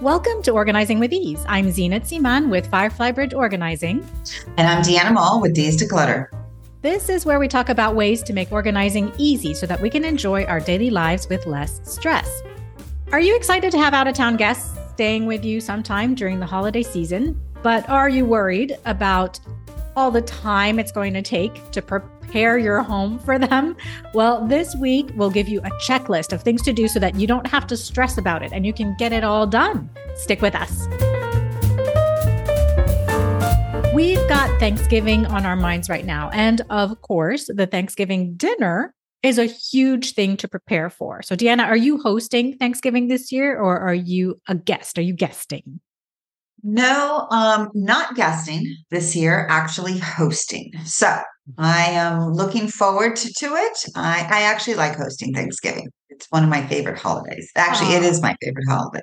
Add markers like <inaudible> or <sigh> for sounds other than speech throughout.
Welcome to Organizing with Ease. I'm Zeenat Siman with Firefly Bridge Organizing. And I'm Diana Mall with Days to Clutter. This is where we talk about ways to make organizing easy so that we can enjoy our daily lives with less stress. Are you excited to have out of town guests staying with you sometime during the holiday season? But are you worried about all the time it's going to take to prepare your home for them? Well, this week we'll give you a checklist of things to do so that you don't have to stress about it and you can get it all done. Stick with us. We've got Thanksgiving on our minds right now. And of course, the Thanksgiving dinner is a huge thing to prepare for. So, Diana, are you hosting Thanksgiving this year or are you a guest? Are you guesting? No, um, not guesting this year, actually hosting. So I am looking forward to, to it. I, I actually like hosting Thanksgiving. It's one of my favorite holidays. Actually, it is my favorite holiday.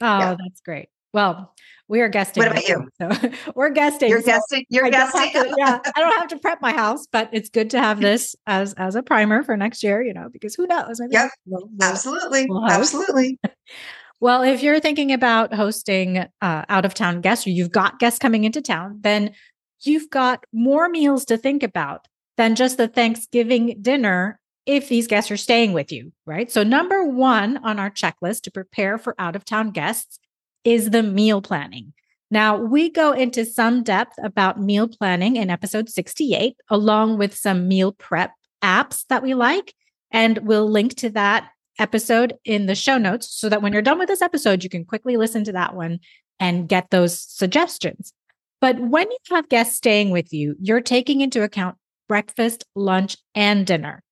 Oh, yeah. that's great. Well, we are guesting. What about you? So <laughs> we're guesting. You're so guesting. You're I guesting. To, yeah, I don't have to prep my house, but it's good to have this as as a primer for next year. You know, because who knows? Maybe yep. We'll, we'll, absolutely. We'll absolutely. <laughs> Well, if you're thinking about hosting uh, out of town guests or you've got guests coming into town, then you've got more meals to think about than just the Thanksgiving dinner if these guests are staying with you, right? So, number one on our checklist to prepare for out of town guests is the meal planning. Now, we go into some depth about meal planning in episode 68, along with some meal prep apps that we like. And we'll link to that episode in the show notes so that when you're done with this episode, you can quickly listen to that one and get those suggestions. But when you have guests staying with you, you're taking into account breakfast, lunch, and dinner.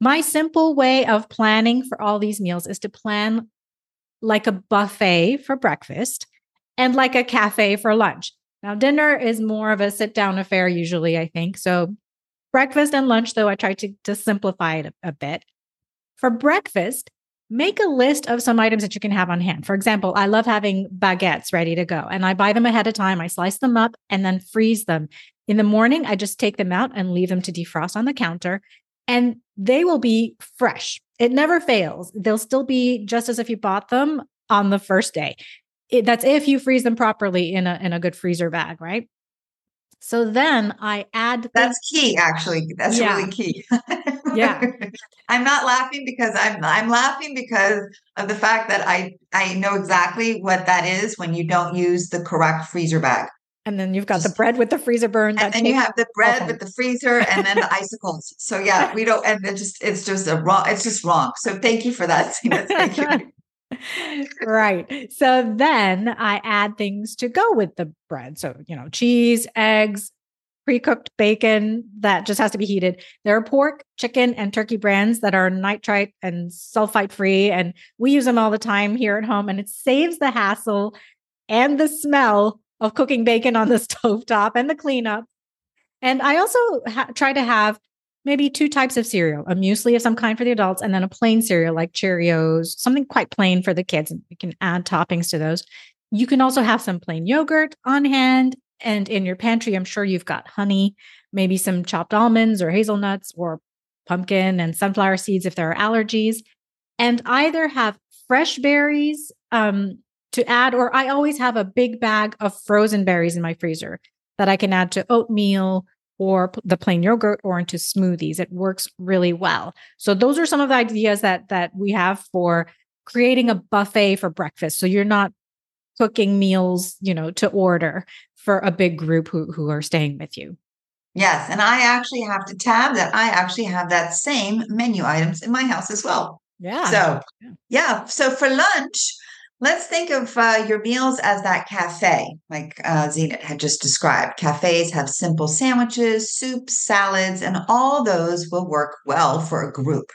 My simple way of planning for all these meals is to plan like a buffet for breakfast and like a cafe for lunch. Now, dinner is more of a sit down affair, usually, I think. So, breakfast and lunch, though, I try to, to simplify it a, a bit. For breakfast, make a list of some items that you can have on hand. For example, I love having baguettes ready to go and I buy them ahead of time. I slice them up and then freeze them. In the morning, I just take them out and leave them to defrost on the counter and they will be fresh. It never fails. They'll still be just as if you bought them on the first day. It, that's if you freeze them properly in a in a good freezer bag, right? So then I add. That's key, actually. That's yeah. really key. yeah, <laughs> I'm not laughing because I'm I'm laughing because of the fact that I I know exactly what that is when you don't use the correct freezer bag. And then you've got the bread with the freezer burn. And then you have the bread okay. with the freezer and then the icicles. So yeah, we don't and it just it's just a wrong it's just wrong. So thank you for that. Thank you <laughs> right. So then I add things to go with the bread. So, you know, cheese, eggs, pre cooked bacon that just has to be heated. There are pork, chicken, and turkey brands that are nitrite and sulfite free. And we use them all the time here at home. And it saves the hassle and the smell of cooking bacon on the <laughs> stove top and the cleanup. And I also ha- try to have maybe two types of cereal a muesli of some kind for the adults, and then a plain cereal like Cheerios, something quite plain for the kids. And we can add toppings to those. You can also have some plain yogurt on hand. And in your pantry, I'm sure you've got honey, maybe some chopped almonds or hazelnuts or pumpkin and sunflower seeds if there are allergies. And either have fresh berries um, to add, or I always have a big bag of frozen berries in my freezer that I can add to oatmeal or the plain yogurt or into smoothies. It works really well. So those are some of the ideas that that we have for creating a buffet for breakfast. So you're not cooking meals, you know, to order for a big group who who are staying with you. Yes, and I actually have to tab that I actually have that same menu items in my house as well. Yeah. So, yeah, so for lunch, Let's think of uh, your meals as that cafe, like uh, Zeenat had just described. Cafes have simple sandwiches, soups, salads, and all those will work well for a group.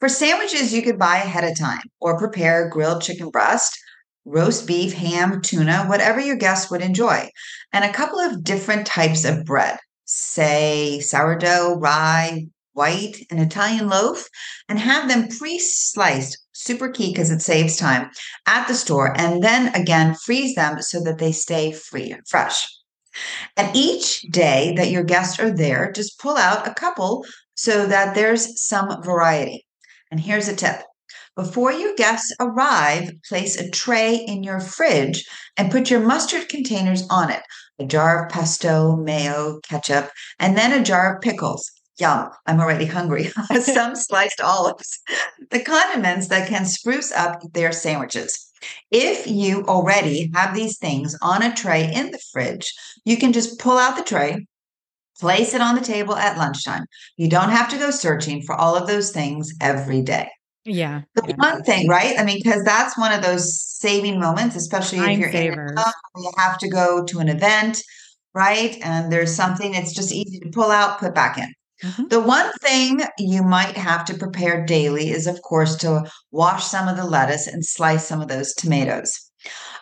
For sandwiches, you could buy ahead of time or prepare grilled chicken breast, roast beef, ham, tuna, whatever your guests would enjoy, and a couple of different types of bread, say sourdough, rye, white, and Italian loaf, and have them pre sliced super key because it saves time at the store and then again freeze them so that they stay free fresh. And each day that your guests are there just pull out a couple so that there's some variety. And here's a tip Before your guests arrive, place a tray in your fridge and put your mustard containers on it a jar of pesto, mayo, ketchup, and then a jar of pickles. Yum, I'm already hungry. <laughs> Some <laughs> sliced olives. The condiments that can spruce up their sandwiches. If you already have these things on a tray in the fridge, you can just pull out the tray, place it on the table at lunchtime. You don't have to go searching for all of those things every day. Yeah. The yeah. one thing, right? I mean, because that's one of those saving moments, especially if you're in a- you have to go to an event, right? And there's something it's just easy to pull out, put back in. Mhm. The one thing you might have to prepare daily is, of course, to wash some of the lettuce and slice some of those tomatoes.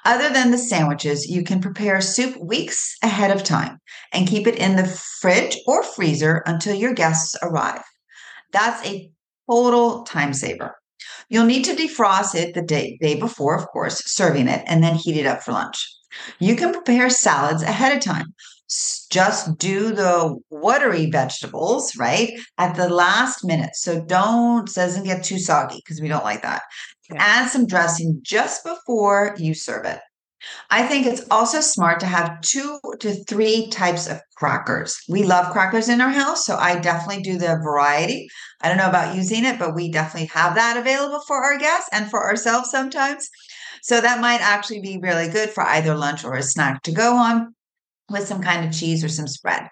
Other than the sandwiches, you can prepare soup weeks ahead of time and keep it in the fridge or freezer until your guests arrive. That's a total time saver. You'll need to defrost it the day, day before, of course, serving it, and then heat it up for lunch. You can prepare salads ahead of time. Just do the watery vegetables, right, at the last minute. So don't doesn't get too soggy because we don't like that. Yeah. Add some dressing just before you serve it. I think it's also smart to have two to three types of crackers. We love crackers in our house, so I definitely do the variety. I don't know about using it, but we definitely have that available for our guests and for ourselves sometimes. So that might actually be really good for either lunch or a snack to go on with some kind of cheese or some spread.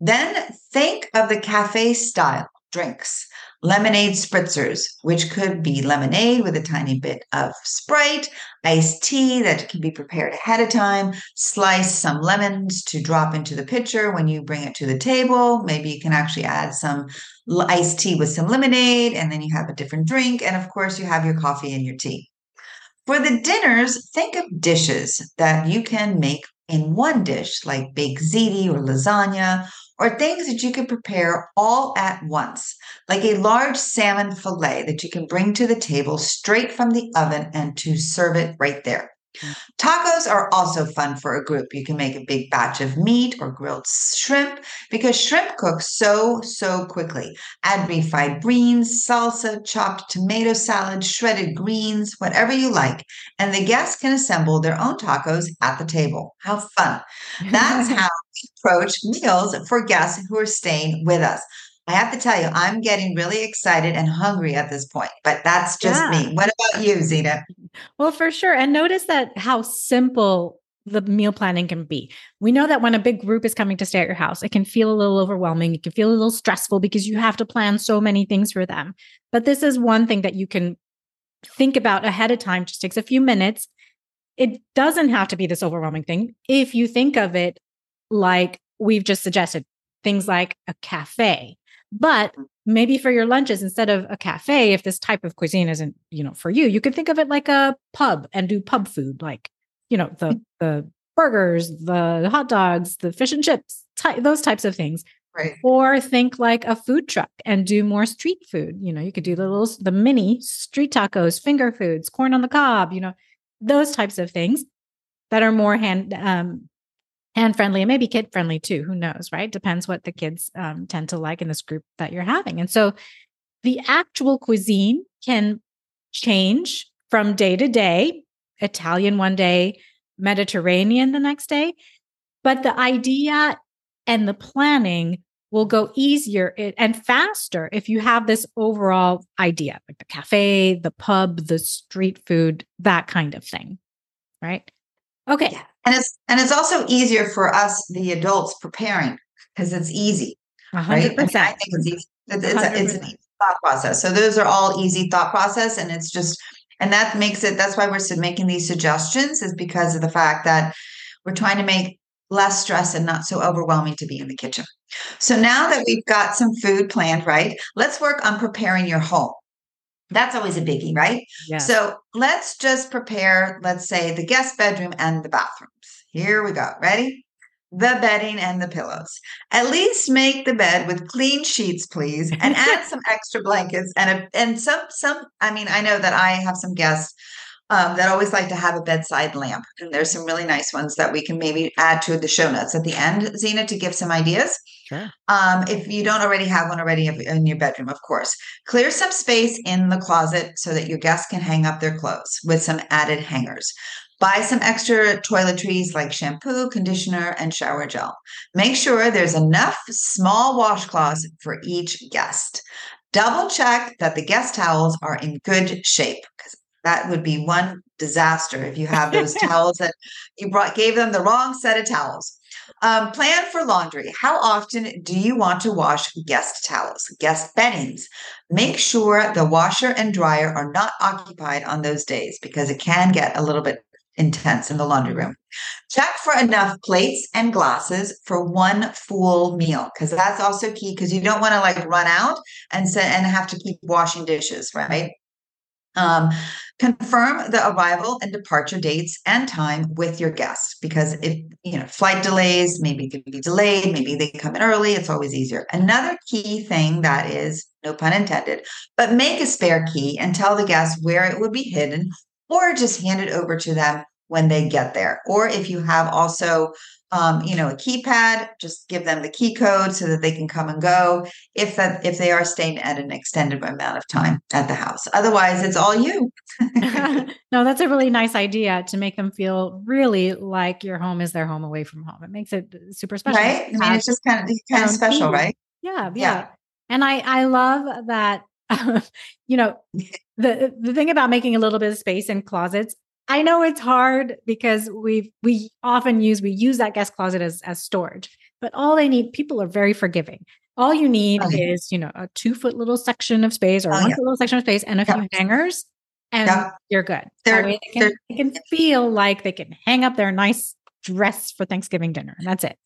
Then think of the cafe style drinks, lemonade spritzers, which could be lemonade with a tiny bit of Sprite, iced tea that can be prepared ahead of time, slice some lemons to drop into the pitcher when you bring it to the table. Maybe you can actually add some iced tea with some lemonade, and then you have a different drink. And of course, you have your coffee and your tea. For the dinners, think of dishes that you can make in one dish, like baked ziti or lasagna, or things that you can prepare all at once, like a large salmon fillet that you can bring to the table straight from the oven and to serve it right there. Tacos are also fun for a group. You can make a big batch of meat or grilled shrimp because shrimp cooks so, so quickly. Add refried beans, salsa, chopped tomato salad, shredded greens, whatever you like, and the guests can assemble their own tacos at the table. How fun! <laughs> That's how we approach meals for guests who are staying with us. I have to tell you, I'm getting really excited and hungry at this point, but that's just Yeah. me. What about you, Zena? Well, for sure. And notice that how simple the meal planning can be. We know that when a big group is coming to stay at your house, it can feel a little overwhelming. It can feel a little stressful because you have to plan so many things for them. But this is one thing that you can think about ahead of time, just takes a few minutes. It doesn't have to be this overwhelming thing. If you think of it like we've just suggested, things like a cafe. But maybe for your lunches instead of a cafe if this type of cuisine isn't you know for you you could think of it like a pub and do pub food like you know the <laughs> the burgers the hot dogs the fish and chips ty- those types of things Right. or think like a food truck and do more street food you know you could do the little the mini street tacos finger foods corn on the cob you know those types of things that are more hand um hand friendly and maybe kid friendly too who knows right? Depends what the kids um, tend to like in this group that you're having. And so the actual cuisine can change from day to day italian one day mediterranean the next day but the idea and the planning will go easier and faster if you have this overall idea like the cafe the pub the street food that kind of thing right? Okay. Yeah. And it's and it's also easier for us, the adults, preparing because it's easy. a right? hundred I, mean, I think it's easy. It's, it's, a, it's an easy thought process. So those are all easy thought process, and it's just and that makes it. That's why we're making these suggestions is because of the fact that we're trying to make less stress and not so overwhelming to be in the kitchen. So now that we've got some food planned, right? Let's work on preparing your home. That's always a biggie, right? yeah So let's just prepare, let's say, the guest bedroom and the bathrooms. Here we go. Ready? The bedding and the pillows. At least make the bed with clean sheets, please, and add <laughs> some extra blankets and a, and some some. I mean, I know that I have some guests um, that always like to have a bedside lamp. And there's some really nice ones that we can maybe add to the show notes at the end, Zena, to give some ideas. Sure. Um, if you don't already have one already in your bedroom, of course, clear some space in the closet so that your guests can hang up their clothes with some added hangers. Buy some extra toiletries like shampoo, conditioner, and shower gel. Make sure there's enough small washcloths for each guest. Double check that the guest towels are in good shape because that would be one disaster if you have those <laughs> towels that you brought gave them the wrong set of towels. Um, plan for laundry. How often do you want to wash guest towels, guest beddings? Make sure the washer and dryer are not occupied on those days because it can get a little bit intense in the laundry room. Check for enough plates and glasses for one full meal because that's also key because you don't want to like run out and and have to keep washing dishes, right? Um, confirm the arrival and departure dates and time with your guests because if you know flight delays maybe it can be delayed maybe they come in early it's always easier. Another key thing that is no pun intended but make a spare key and tell the guests where it would be hidden or just hand it over to them when they get there or if you have also um, you know, a keypad, just give them the key code so that they can come and go if that if they are staying at an extended amount of time at the house. Otherwise, it's all you. <laughs> no, that's a really nice idea to make them feel really like your home is their home away from home. It makes it super special. Right? I mean, it's just kind of kind of special, right? Yeah, yeah, yeah. And I I love that <laughs> you know, the the thing about making a little bit of space in closets I know it's hard because we we often use we use that guest closet as as storage, but all they need people are very forgiving. All you need is you know a two foot little section of space or oh, one yeah. little section of space and a few hangers, and you're good. They can, they can feel like they can hang up their nice dress for Thanksgiving dinner, and that's it.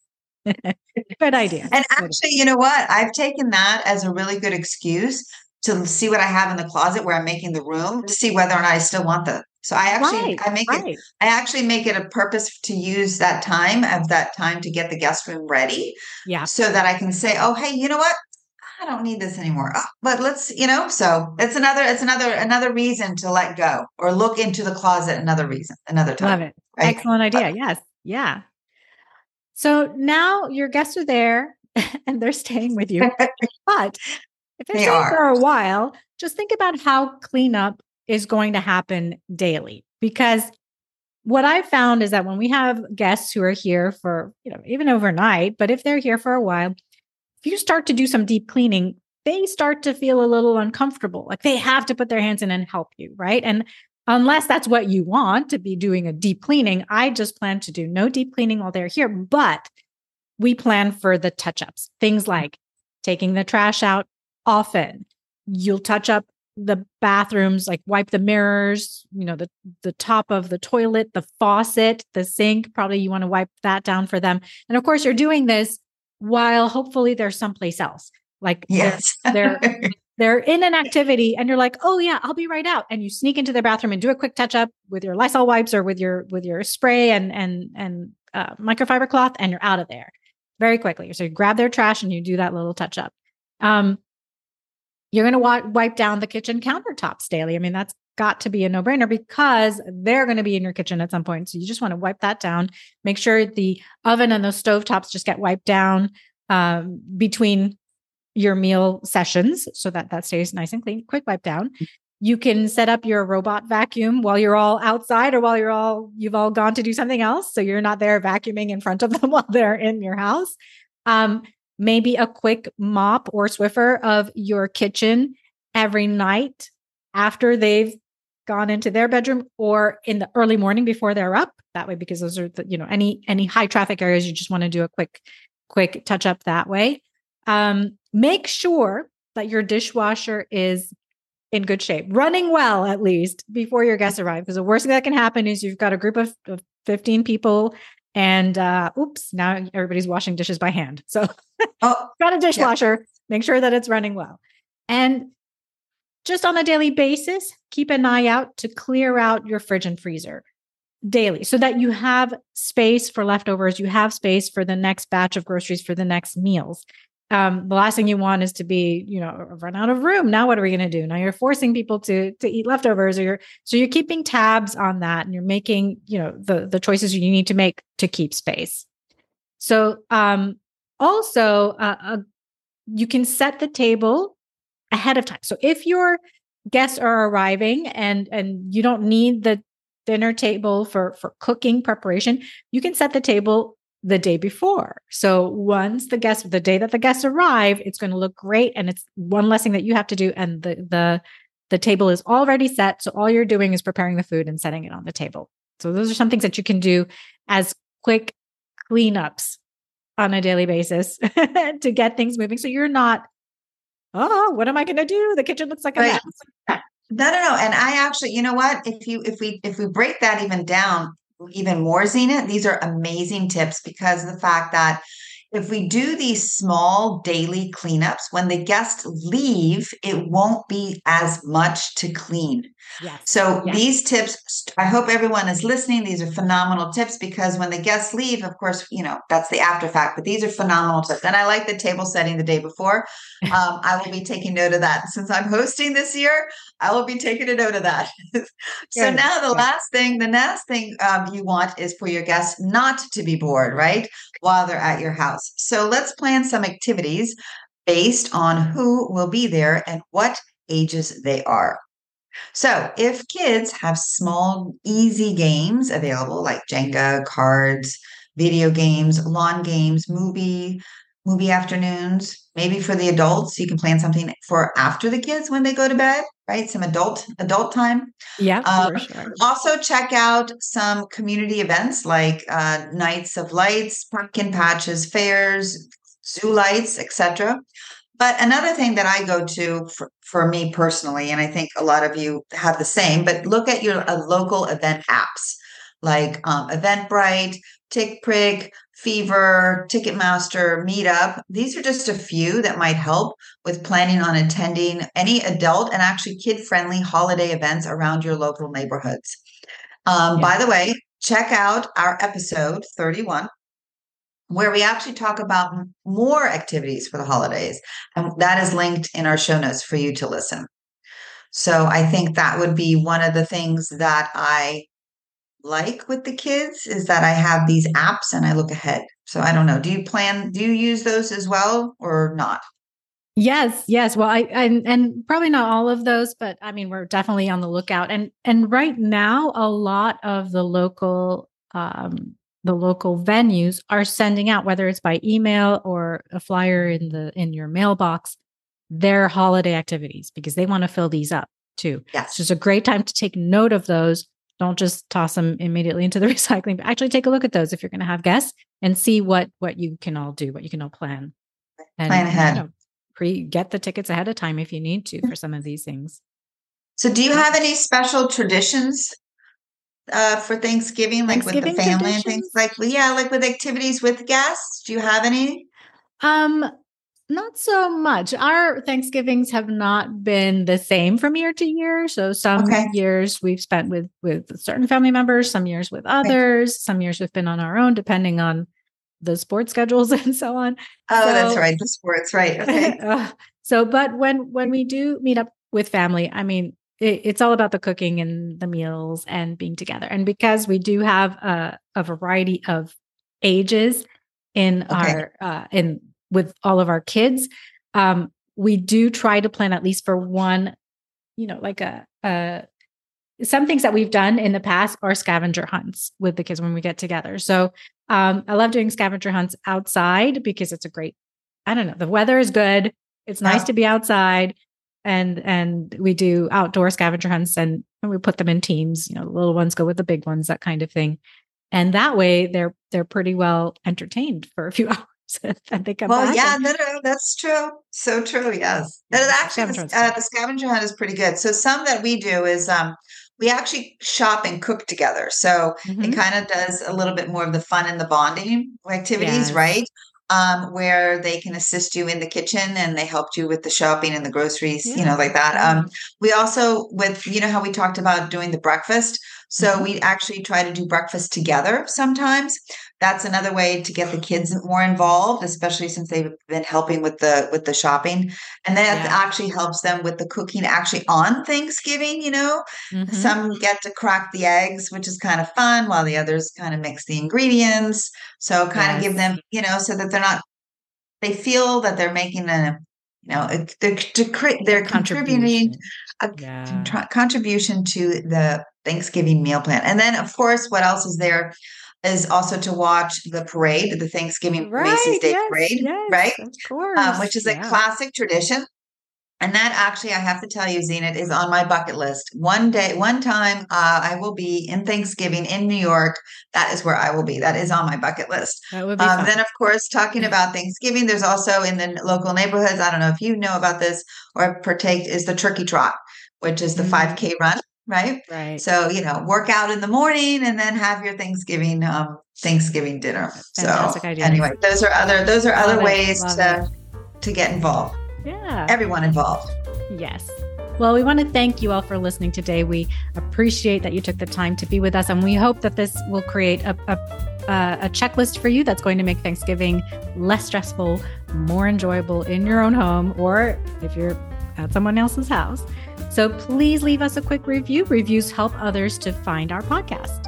<laughs> good idea. And actually, you know what? I've taken that as a really good excuse to see what I have in the closet where I'm making the room to see whether or not I still want the so I actually right, I make right. it I actually make it a purpose to use that time of that time to get the guest room ready. Yeah. So that I can say, oh hey, you know what? I don't need this anymore. Oh, but let's, you know, so it's another it's another another reason to let go or look into the closet another reason, another time. Love it. Right? Excellent uh, idea. yes. Yeah. So now your guests are there <laughs> and they're staying with you. <laughs> but if they're they staying are. for a while, just think about how cleanup is going to happen daily because what I found is that when we have guests who are here for, you know, even overnight, but if they're here for a while, if you start to do some deep cleaning, they start to feel a little uncomfortable. Like they have to put their hands in and help you, right? And unless that's what you want to be doing a deep cleaning, I just plan to do no deep cleaning while they're here, but we plan for the touch ups, things mm-hmm. like taking the trash out often. You'll touch up the bathrooms like wipe the mirrors you know the the top of the toilet the faucet the sink probably you want to wipe that down for them. And of course you're doing this while hopefully they're someplace else. Like yes. they're they're, <laughs> they're in an activity and you're like oh yeah i'll be right out. And you sneak into their bathroom and do a quick touch up with your lysol wipes or with your with your spray and and and uh, microfiber cloth and you're out of there very quickly. So you grab their trash and you do that little touch up um you're going to wa- wipe down the kitchen countertops daily. I mean, that's got to be a no brainer because they're going to be in your kitchen at some point. So you just want to wipe that down. Make sure the oven and the stove tops just get wiped down um, between your meal sessions so that that stays nice and clean. Quick wipe down. You can set up your robot vacuum while you're all outside or while you're all you've all gone to do something else. So you're not there vacuuming in front of them <laughs> while they're in your house. Um, maybe a quick mop or Swiffer of your kitchen every night after they've gone into their bedroom or in the early morning before they're up. That way because those are the you know any any high traffic areas you just want to do a quick quick touch up that way. Um make sure that your dishwasher is in good shape running well at least before your guests arrive because the worst thing that can happen is you've got a group of, of 15 people and uh, oops, now everybody's washing dishes by hand. So, <laughs> oh, got a dishwasher, yeah. make sure that it's running well. And just on a daily basis, keep an eye out to clear out your fridge and freezer daily so that you have space for leftovers, you have space for the next batch of groceries for the next meals. Um, the last thing you want is to be, you know, run out of room. Now, what are we going to do? Now you're forcing people to to eat leftovers, or you're so you're keeping tabs on that, and you're making, you know, the the choices you need to make to keep space. So, um, also, uh, uh, you can set the table ahead of time. So if your guests are arriving and and you don't need the dinner table for for cooking preparation, you can set the table the day before. So once the guests, the day that the guests arrive, it's going to look great, and it's one less thing that you have to do, and the the the table is already set. So all you're doing is preparing the food and setting it on the table. So those are some things that you can do as quick cleanups on a daily basis <laughs> to get things moving. So you're not, oh, what am I going to do? The kitchen looks like a right. mess. No, no, no. And I actually, you know what? If you if we if we break that even down, even more, Zena, these are amazing tips because the fact that if we do these small daily cleanups, when the guests leave, it won't be as much to clean. Yes. So yes. these tips, I hope everyone is listening. These are phenomenal tips because when the guests leave, of course, you know, that's the after fact, but these are phenomenal tips. And I like the table setting the day before. <laughs> Um, I will be taking note of that. Since I'm hosting this year, I will be taking a note of that. <laughs> so now the last thing, the last thing um, you want is for your guests not to be bored, right? While they're at your house. So let's plan some activities based on who will be there and what ages they are. So, if kids have small, easy games available like Jenga, cards, video games, lawn games, movie, movie afternoons, maybe for the adults, you can plan something for after the kids when they go to bed, right? Some adult adult time. Yeah. Um, sure. Also, check out some community events like uh, Nights of Lights, pumpkin patches, fairs, zoo lights, etc. But another thing that I go to for, for me personally, and I think a lot of you have the same, but look at your uh, local event apps like um, Eventbrite, TickPick, Fever, Ticketmaster, Meetup. These are just a few that might help with planning on attending any adult and actually kid friendly holiday events around your local neighborhoods. Um, yeah. By the way, check out our episode 31 where we actually talk about more activities for the holidays. And that is linked in our show notes for you to listen. So I think that would be one of the things that I like with the kids is that I have these apps and I look ahead. So I don't know. Do you plan, do you use those as well or not? Yes, yes. Well, I and and probably not all of those, but I mean, we're definitely on the lookout. And and right now, a lot of the local um, the local venues are sending out, whether it's by email or a flyer in the in your mailbox, their holiday activities because they want to fill these up too. Yes. It's just a great time to take note of those. Don't just toss them immediately into the <laughs> recycling, but actually take a look at those if you're going to have guests and see what what you can all do, what you can all plan. And, plan ahead. You know, pre get the tickets ahead of time if you need to for some of these things. So do you have any special traditions uh, for Thanksgiving, like Thanksgiving with the family traditions? and things like yeah, like with activities with guests? Do you have any? Um, not so much. Our Thanksgivings have not been the same from year to year. So some okay. years we've spent with with certain family members, some years with others, okay. some years we've been on our own, depending on the sports schedules <laughs> and so on. Oh, so, that's right, the sports, right? <laughs> Okay. uh, so, but when when we do meet up with family, I mean, it, it's all about the cooking and the meals and being together. And because we do have a, a variety of ages in okay. our uh, in with all of our kids, um, we do try to plan at least for one, you know, like a, a some things that we've done in the past are scavenger hunts with the kids when we get together. So um, I love doing scavenger hunts outside because it's a great, I don't know, the weather is good. It's nice to be outside and and we do outdoor scavenger hunts and, and we put them in teams you know the little ones go with the big ones that kind of thing and that way they're they're pretty well entertained for a few <laughs> hours <laughs> and they come well yeah and, no, no that's true so true yes and actually the, uh, the scavenger hunt is pretty good so some that we do is um we actually shop and cook together so mm-hmm. it kind of does a little bit more of the fun and the bonding activities yes. right um, where they can assist you in the kitchen and they helped you with the shopping and the groceries, yeah. you know, like that. Um, we also, with, you know, how we talked about doing the breakfast. So Mhm. we actually try to do breakfast together sometimes. That's another way to get the kids more involved, especially since they've been helping with the with the shopping. And that Yeah. actually helps them with the cooking actually on Thanksgiving, you know. Mhm. Some get to crack the eggs, which is kind of fun, while the others kind of mix the ingredients. So kind of give them, you know, so that they're not they feel that they're making a you know, they're, they're contributing a Yeah. contribution to the Thanksgiving meal plan. And then, of course, what else is there is also to watch the parade, the Thanksgiving Macy's Day Yes. Parade, yes, right? Of course. Um, which is a Yeah. classic tradition. And that actually, I have to tell you, Zeenat, is on my bucket list. One day, one time, uh, I will be in Thanksgiving in New York. That is where I will be. That is on my bucket list. That would be Um, then, of course, talking about Thanksgiving, there's also in the local neighborhoods. I don't know if you know about this or partake is the turkey trot, which is the Mhm. 5K run, right? right. So you know, work out in the morning and then have your Thanksgiving um, Thanksgiving dinner. Fantastic so ideas. anyway, those are other those are other it, ways love to to get involved. yeah. Everyone involved. Yes. Well, we want to thank you all for listening today. We appreciate that you took the time to be with us, and we hope that this will create a, a a checklist for you that's going to make Thanksgiving less stressful, more enjoyable in your own home, or if you're at someone else's house. So please leave us a quick review. Reviews help others to find our podcast.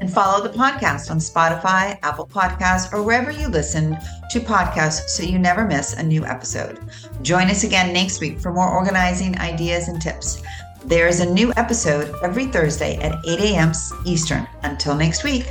And follow the podcast on Spotify, Apple Podcasts, or wherever you listen to podcasts so you never miss a new episode. Join us again next week for more organizing ideas and tips. There is a new episode every Thursday at 8 a.m. Eastern. Until next week.